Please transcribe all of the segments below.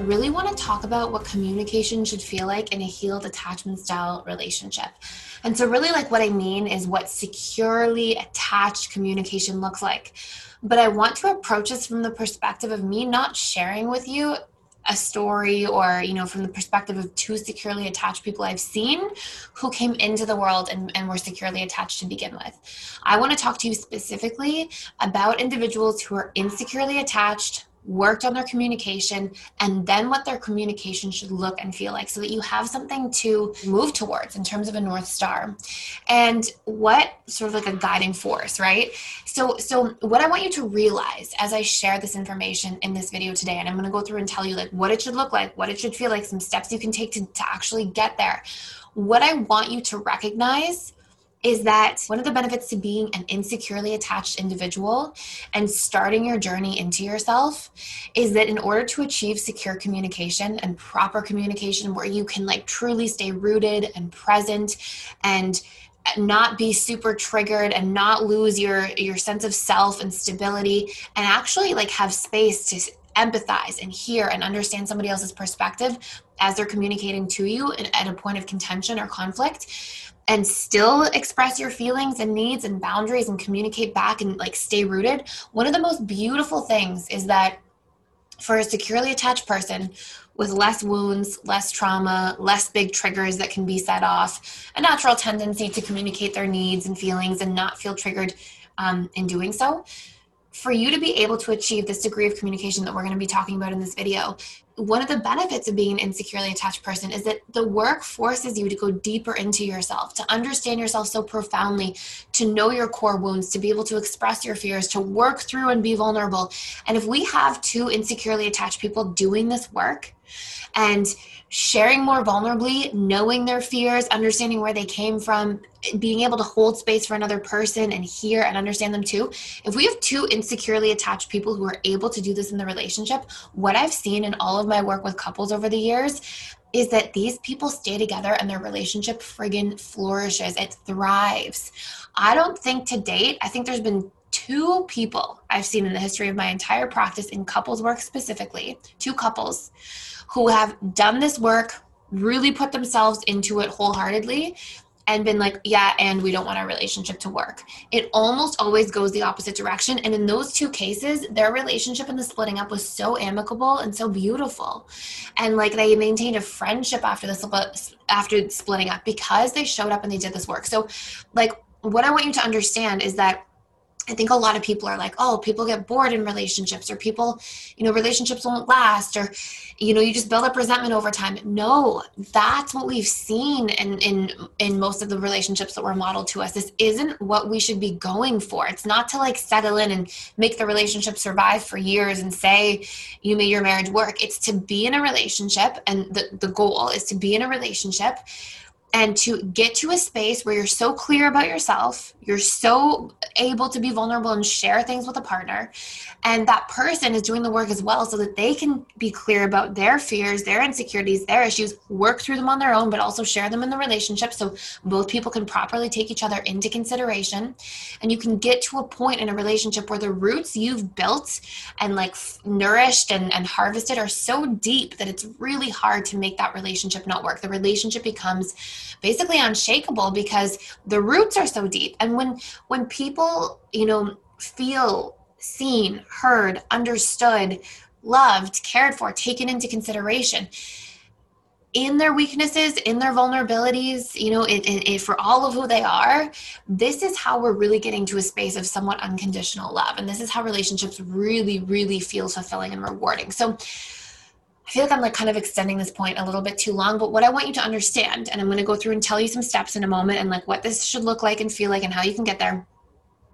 Really want to talk about what communication should feel like in a healed attachment style relationship. And so, really, like what I mean is what securely attached communication looks like. But I want to approach this from the perspective of me not sharing with you a story or you know from the perspective of two securely attached people i've seen who came into the world and, and were securely attached to begin with i want to talk to you specifically about individuals who are insecurely attached worked on their communication, and then what their communication should look and feel like so that you have something to move towards in terms of a North Star. And what sort of like a guiding force, right? So, so what I want you to realize as I share this information in this video today, and I'm going to go through and tell you like what it should look like, what it should feel like, some steps you can take to, to actually get there. What I want you to recognize is that one of the benefits to being an insecurely attached individual and starting your journey into yourself is that in order to achieve secure communication and proper communication where you can like truly stay rooted and present and not be super triggered and not lose your your sense of self and stability and actually like have space to empathize and hear and understand somebody else's perspective as they're communicating to you at a point of contention or conflict and still express your feelings and needs and boundaries and communicate back and like stay rooted one of the most beautiful things is that for a securely attached person with less wounds, less trauma, less big triggers that can be set off, a natural tendency to communicate their needs and feelings and not feel triggered um, in doing so. For you to be able to achieve this degree of communication that we're going to be talking about in this video, one of the benefits of being an insecurely attached person is that the work forces you to go deeper into yourself, to understand yourself so profoundly, to know your core wounds, to be able to express your fears, to work through and be vulnerable. And if we have two insecurely attached people doing this work and sharing more vulnerably, knowing their fears, understanding where they came from, being able to hold space for another person and hear and understand them too. If we have two insecurely attached people who are able to do this in the relationship, what I've seen in all of my work with couples over the years is that these people stay together and their relationship friggin' flourishes. It thrives. I don't think to date, I think there's been two people I've seen in the history of my entire practice in couples work specifically, two couples who have done this work, really put themselves into it wholeheartedly, and been like, yeah, and we don't want our relationship to work. It almost always goes the opposite direction. And in those two cases, their relationship and the splitting up was so amicable and so beautiful. And like they maintained a friendship after the after splitting up because they showed up and they did this work. So like what I want you to understand is that I think a lot of people are like, oh, people get bored in relationships, or people, you know, relationships won't last, or, you know, you just build up resentment over time. No, that's what we've seen in in in most of the relationships that were modeled to us. This isn't what we should be going for. It's not to like settle in and make the relationship survive for years and say you made your marriage work. It's to be in a relationship, and the the goal is to be in a relationship and to get to a space where you're so clear about yourself, you're so able to be vulnerable and share things with a partner, and that person is doing the work as well so that they can be clear about their fears, their insecurities, their issues, work through them on their own, but also share them in the relationship so both people can properly take each other into consideration. And you can get to a point in a relationship where the roots you've built and like nourished and, and harvested are so deep that it's really hard to make that relationship not work. The relationship becomes basically unshakable because the roots are so deep and when when people you know feel seen heard understood loved cared for taken into consideration in their weaknesses, in their vulnerabilities, you know, it, it, it, for all of who they are, this is how we're really getting to a space of somewhat unconditional love. And this is how relationships really, really feel fulfilling and rewarding. So I feel like I'm like kind of extending this point a little bit too long, but what I want you to understand, and I'm going to go through and tell you some steps in a moment and like what this should look like and feel like and how you can get there.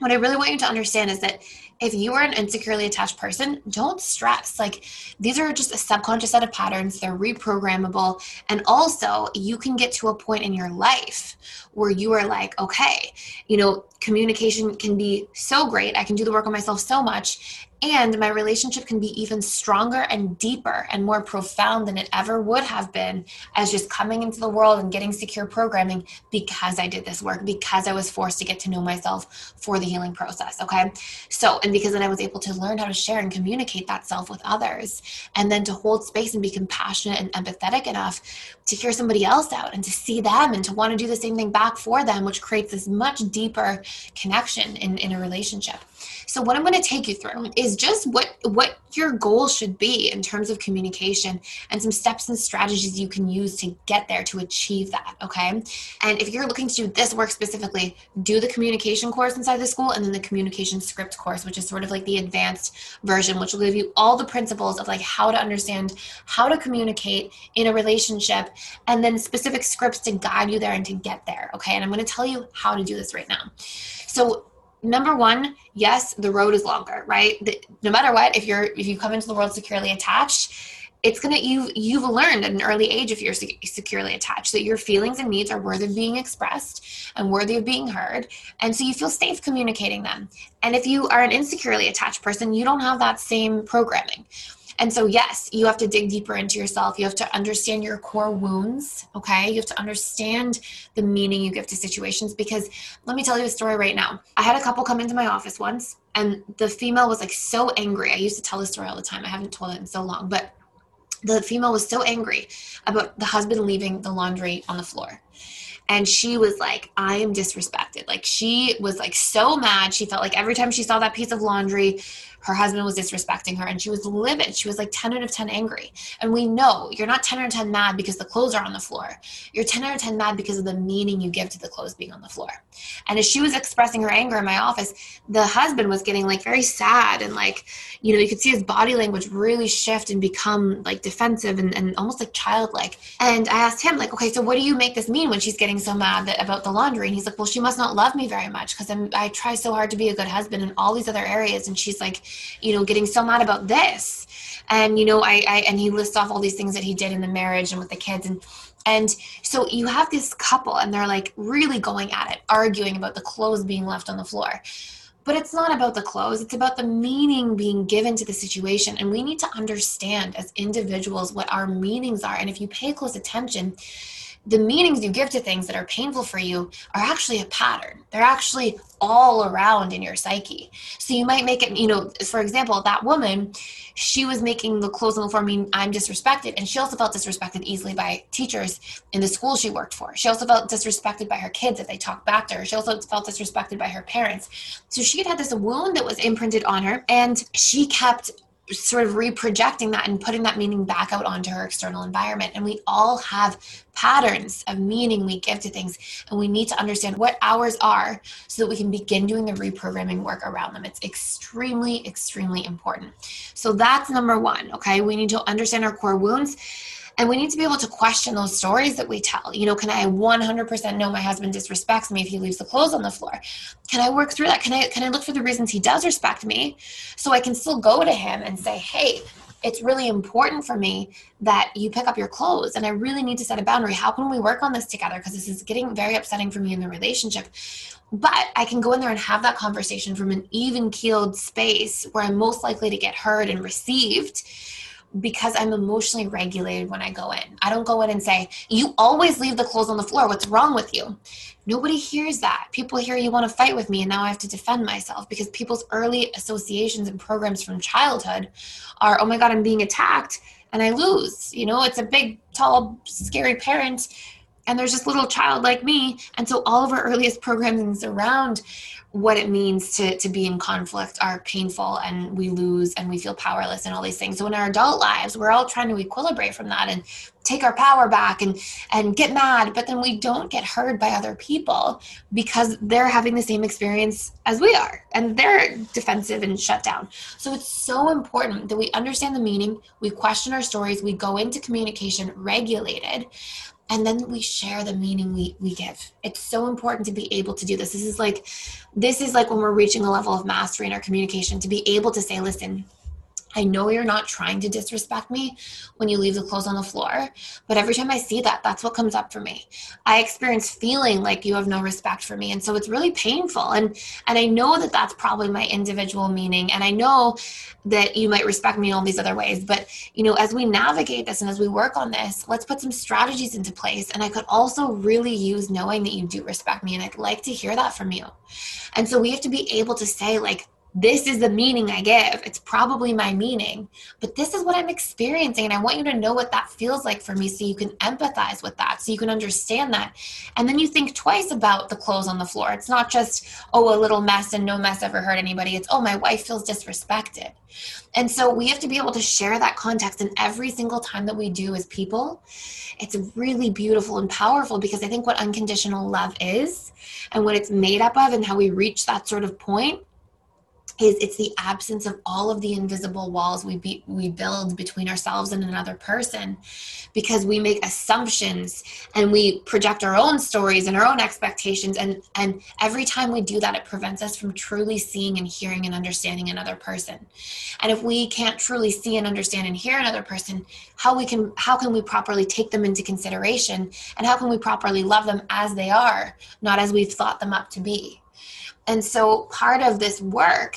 What I really want you to understand is that if you are an insecurely attached person, don't stress. Like these are just a subconscious set of patterns, they're reprogrammable. And also, you can get to a point in your life where you are like, okay, you know, communication can be so great. I can do the work on myself so much and my relationship can be even stronger and deeper and more profound than it ever would have been as just coming into the world and getting secure programming because I did this work, because I was forced to get to know myself for the healing process. Okay. So, and because then I was able to learn how to share and communicate that self with others, and then to hold space and be compassionate and empathetic enough to hear somebody else out and to see them and to want to do the same thing back for them, which creates this much deeper connection in, in a relationship. So what I'm going to take you through is just what what your goal should be in terms of communication and some steps and strategies you can use to get there to achieve that, okay? And if you're looking to do this work specifically, do the communication course inside the school and then the communication script course, which is sort of like the advanced version which will give you all the principles of like how to understand how to communicate in a relationship and then specific scripts to guide you there and to get there, okay? And I'm going to tell you how to do this right now. So number one yes the road is longer right? The, no matter what if you're if you come into the world securely attached it's gonna you you've learned at an early age if you're securely attached that your feelings and needs are worthy of being expressed and worthy of being heard. And so you feel safe communicating them. And if you are an insecurely attached person you don't have that same programming and so, yes, you have to dig deeper into yourself. You have to understand your core wounds, okay? You have to understand the meaning you give to situations because let me tell you a story right now. I had a couple come into my office once, and the female was like so angry. I used to tell this story all the time. I haven't told it in so long, but the female was so angry about the husband leaving the laundry on the floor and she was like i am disrespected like she was like so mad she felt like every time she saw that piece of laundry her husband was disrespecting her and she was livid. She was like 10 out of 10 angry. And we know you're not 10 out of 10 mad because the clothes are on the floor. You're 10 out of 10 mad because of the meaning you give to the clothes being on the floor. And as she was expressing her anger in my office, the husband was getting like very sad and like, you know, you could see his body language really shift and become like defensive and, and almost like childlike. And I asked him, like, okay, so what do you make this mean when she's getting so mad that, about the laundry? And he's like, well, she must not love me very much because I try so hard to be a good husband in all these other areas. And she's like, you know, getting so mad about this. And, you know, I, I, and he lists off all these things that he did in the marriage and with the kids. And, and so you have this couple and they're like really going at it, arguing about the clothes being left on the floor. But it's not about the clothes, it's about the meaning being given to the situation. And we need to understand as individuals what our meanings are. And if you pay close attention, the meanings you give to things that are painful for you are actually a pattern. They're actually all around in your psyche. So you might make it, you know, for example, that woman, she was making the clothes on the floor mean I'm disrespected. And she also felt disrespected easily by teachers in the school she worked for. She also felt disrespected by her kids if they talked back to her. She also felt disrespected by her parents. So she had had this wound that was imprinted on her and she kept sort of reprojecting that and putting that meaning back out onto her external environment. And we all have patterns of meaning we give to things, and we need to understand what ours are so that we can begin doing the reprogramming work around them. It's extremely, extremely important. So that's number one, okay? We need to understand our core wounds and we need to be able to question those stories that we tell. You know, can I 100% know my husband disrespects me if he leaves the clothes on the floor? Can I work through that? Can I can I look for the reasons he does respect me so I can still go to him and say, "Hey, it's really important for me that you pick up your clothes and I really need to set a boundary. How can we work on this together because this is getting very upsetting for me in the relationship." But I can go in there and have that conversation from an even keeled space where I'm most likely to get heard and received because I'm emotionally regulated when I go in. I don't go in and say, You always leave the clothes on the floor. What's wrong with you? Nobody hears that. People hear you want to fight with me, and now I have to defend myself because people's early associations and programs from childhood are, Oh my God, I'm being attacked and I lose. You know, it's a big, tall, scary parent, and there's this little child like me. And so all of our earliest programming around what it means to, to be in conflict are painful and we lose and we feel powerless and all these things. So in our adult lives, we're all trying to equilibrate from that and take our power back and and get mad, but then we don't get heard by other people because they're having the same experience as we are and they're defensive and shut down. So it's so important that we understand the meaning, we question our stories, we go into communication regulated and then we share the meaning we, we give. It's so important to be able to do this. This is like this is like when we're reaching a level of mastery in our communication to be able to say listen I know you're not trying to disrespect me when you leave the clothes on the floor, but every time I see that, that's what comes up for me. I experience feeling like you have no respect for me, and so it's really painful. And and I know that that's probably my individual meaning, and I know that you might respect me in all these other ways. But you know, as we navigate this and as we work on this, let's put some strategies into place. And I could also really use knowing that you do respect me, and I'd like to hear that from you. And so we have to be able to say like this is the meaning I give. It's probably my meaning, but this is what I'm experiencing. And I want you to know what that feels like for me so you can empathize with that, so you can understand that. And then you think twice about the clothes on the floor. It's not just, oh, a little mess and no mess ever hurt anybody. It's, oh, my wife feels disrespected. And so we have to be able to share that context. And every single time that we do as people, it's really beautiful and powerful because I think what unconditional love is and what it's made up of and how we reach that sort of point is it's the absence of all of the invisible walls we be, we build between ourselves and another person because we make assumptions and we project our own stories and our own expectations. And and every time we do that it prevents us from truly seeing and hearing and understanding another person. And if we can't truly see and understand and hear another person how we can how can we properly take them into consideration? And how can we properly love them as they are not as we've thought them up to be and so, part of this work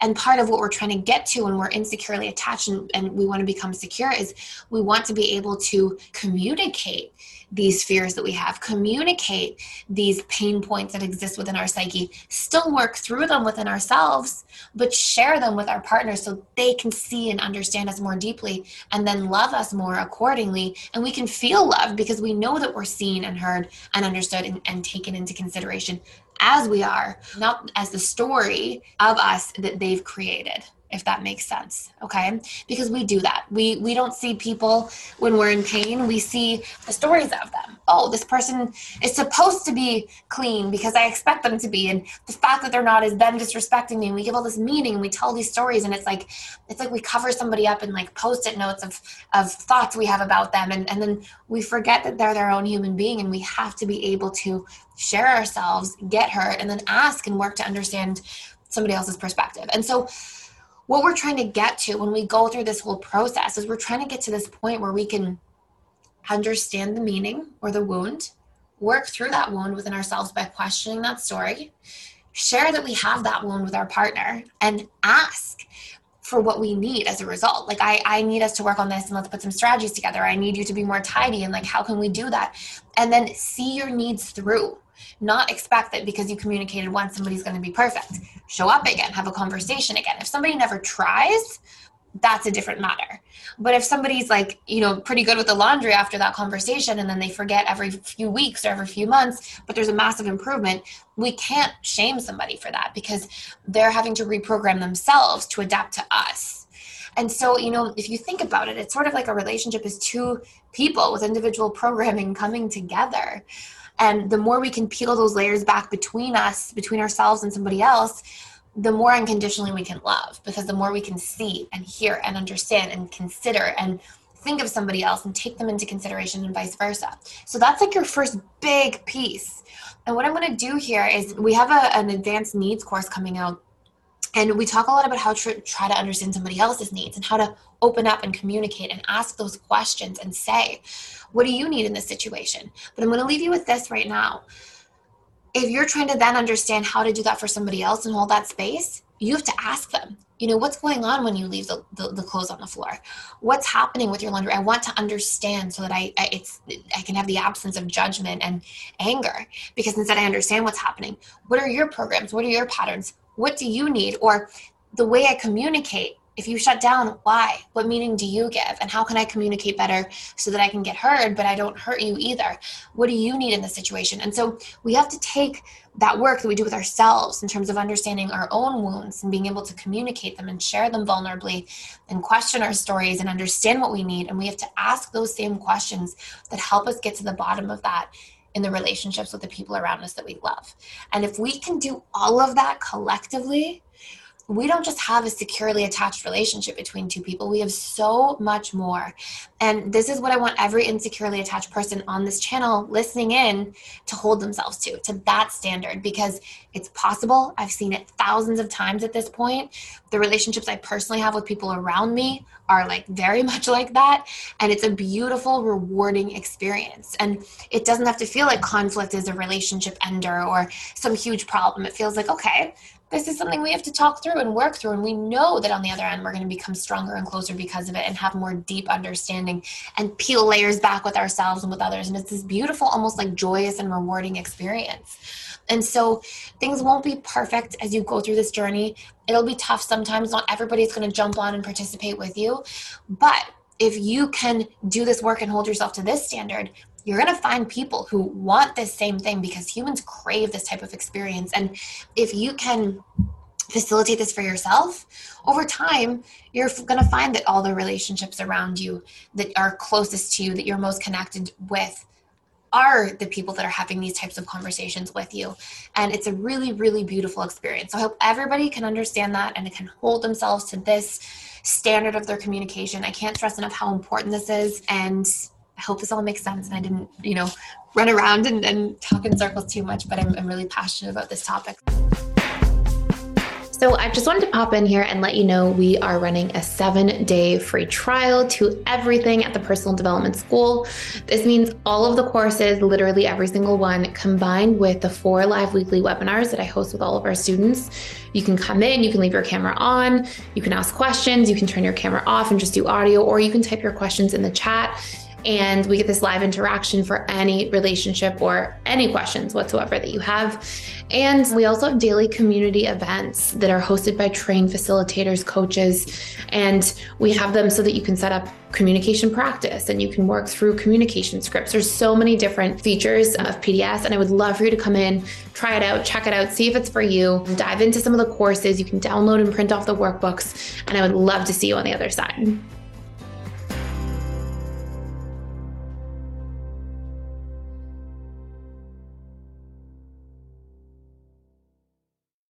and part of what we're trying to get to when we're insecurely attached and, and, we want to become secure is we want to be able to communicate these fears that we have, communicate these pain points that exist within our psyche, still work through them within ourselves, but share them with our partners so they can see and understand us more deeply and then love us more accordingly. And we can feel love because we know that we're seen and heard and understood and, and taken into consideration as we are, not as the story of us that they've created if that makes sense okay? Because we do that. We we don't see people when we're in pain. We see the stories of them. Oh this person is supposed to be clean because i expect them to be and the fact that they're not is them disrespecting me and we give all this meaning and we tell these stories and it's like it's like we cover somebody up in like post-it notes of of thoughts we have about them and and then we forget that they're their own human being and we have to be able to share ourselves get hurt and then ask and work to understand somebody else's perspective. And so what we're trying to get to when we go through this whole process is we're trying to get to this point where we can understand the meaning or the wound, work through that wound within ourselves by questioning that story, share that we have that wound with our partner, and ask for what we need as a result. Like I, I need us to work on this and let's put some strategies together. I need you to be more tidy and like how can we do that? And then see your needs through not expect that because you communicated once somebody's going to be perfect. Show up again have a conversation again. If somebody never tries that's a different matter. But if somebody's like you know pretty good with the laundry after that conversation and then they forget every few weeks or every few months but there's a massive improvement we can't shame somebody for that because they're having to reprogram themselves to adapt to us. And so you know if you think about it it's sort of like a relationship is two people with individual programming coming together and the more we can peel those layers back between us, between ourselves and somebody else, the more unconditionally we can love because the more we can see and hear and understand and consider and think of somebody else and take them into consideration and vice versa. So that's like your first big piece. And what I'm going to do here is we have a, an advanced needs course coming out and we talk a lot about how to try to understand somebody else's needs and how to open up and communicate and ask those questions and say, what do you need in this situation? But I'm going to leave you with this right now. If you're trying to then understand how to do that for somebody else and hold that space, you have to ask them, you know, what's going on when you leave the, the, the clothes on the floor? What's happening with your laundry? I want to understand so that I, I, it's I can have the absence of judgment and anger because instead I understand what's happening. What are your programs? What are your patterns? What do you need? Or the way I communicate. If you shut down, why? What meaning do you give? And how can I communicate better so that I can get heard, but I don't hurt you either? What do you need in this situation? And so we have to take that work that we do with ourselves in terms of understanding our own wounds and being able to communicate them and share them vulnerably and question our stories and understand what we need. And we have to ask those same questions that help us get to the bottom of that in the relationships with the people around us that we love. And if we can do all of that collectively, we don't just have a securely attached relationship between two people, we have so much more. And this is what I want every insecurely attached person on this channel listening in to hold themselves to, to that standard, because it's possible. I've seen it thousands of times at this point. The relationships I personally have with people around me are like very much like that. And it's a beautiful, rewarding experience. And it doesn't have to feel like conflict is a relationship ender or some huge problem. It feels like, okay, this is something we have to talk through and work through. And we know that on the other end, we're going to become stronger and closer because of it and have more deep understanding and peel layers back with ourselves and with others. And it's this beautiful, almost like joyous and rewarding experience. And so things won't be perfect as you go through this journey. It'll be tough sometimes. Not everybody's going to jump on and participate with you. But if you can do this work and hold yourself to this standard, you're going to find people who want this same thing because humans crave this type of experience. And if you can facilitate this for yourself, over time, you're going to find that all the relationships around you that are closest to you, that you're most connected with, are the people that are having these types of conversations with you. And it's a really, really beautiful experience. So I hope everybody can understand that and can hold themselves to this standard of their communication. I can't stress enough how important this is. And I hope this all makes sense and I didn't, you know, run around and, and talk in circles too much, but I'm, I'm really passionate about this topic. So, I just wanted to pop in here and let you know we are running a seven day free trial to everything at the Personal Development School. This means all of the courses, literally every single one, combined with the four live weekly webinars that I host with all of our students. You can come in, you can leave your camera on, you can ask questions, you can turn your camera off and just do audio, or you can type your questions in the chat and we get this live interaction for any relationship or any questions whatsoever that you have. And we also have daily community events that are hosted by trained facilitators, coaches, and we have them so that you can set up communication practice and you can work through communication scripts. There's so many different features of PDS, and I would love for you to come in, try it out, check it out, see if it's for you, dive into some of the courses. You can download and print off the workbooks, and I would love to see you on the other side.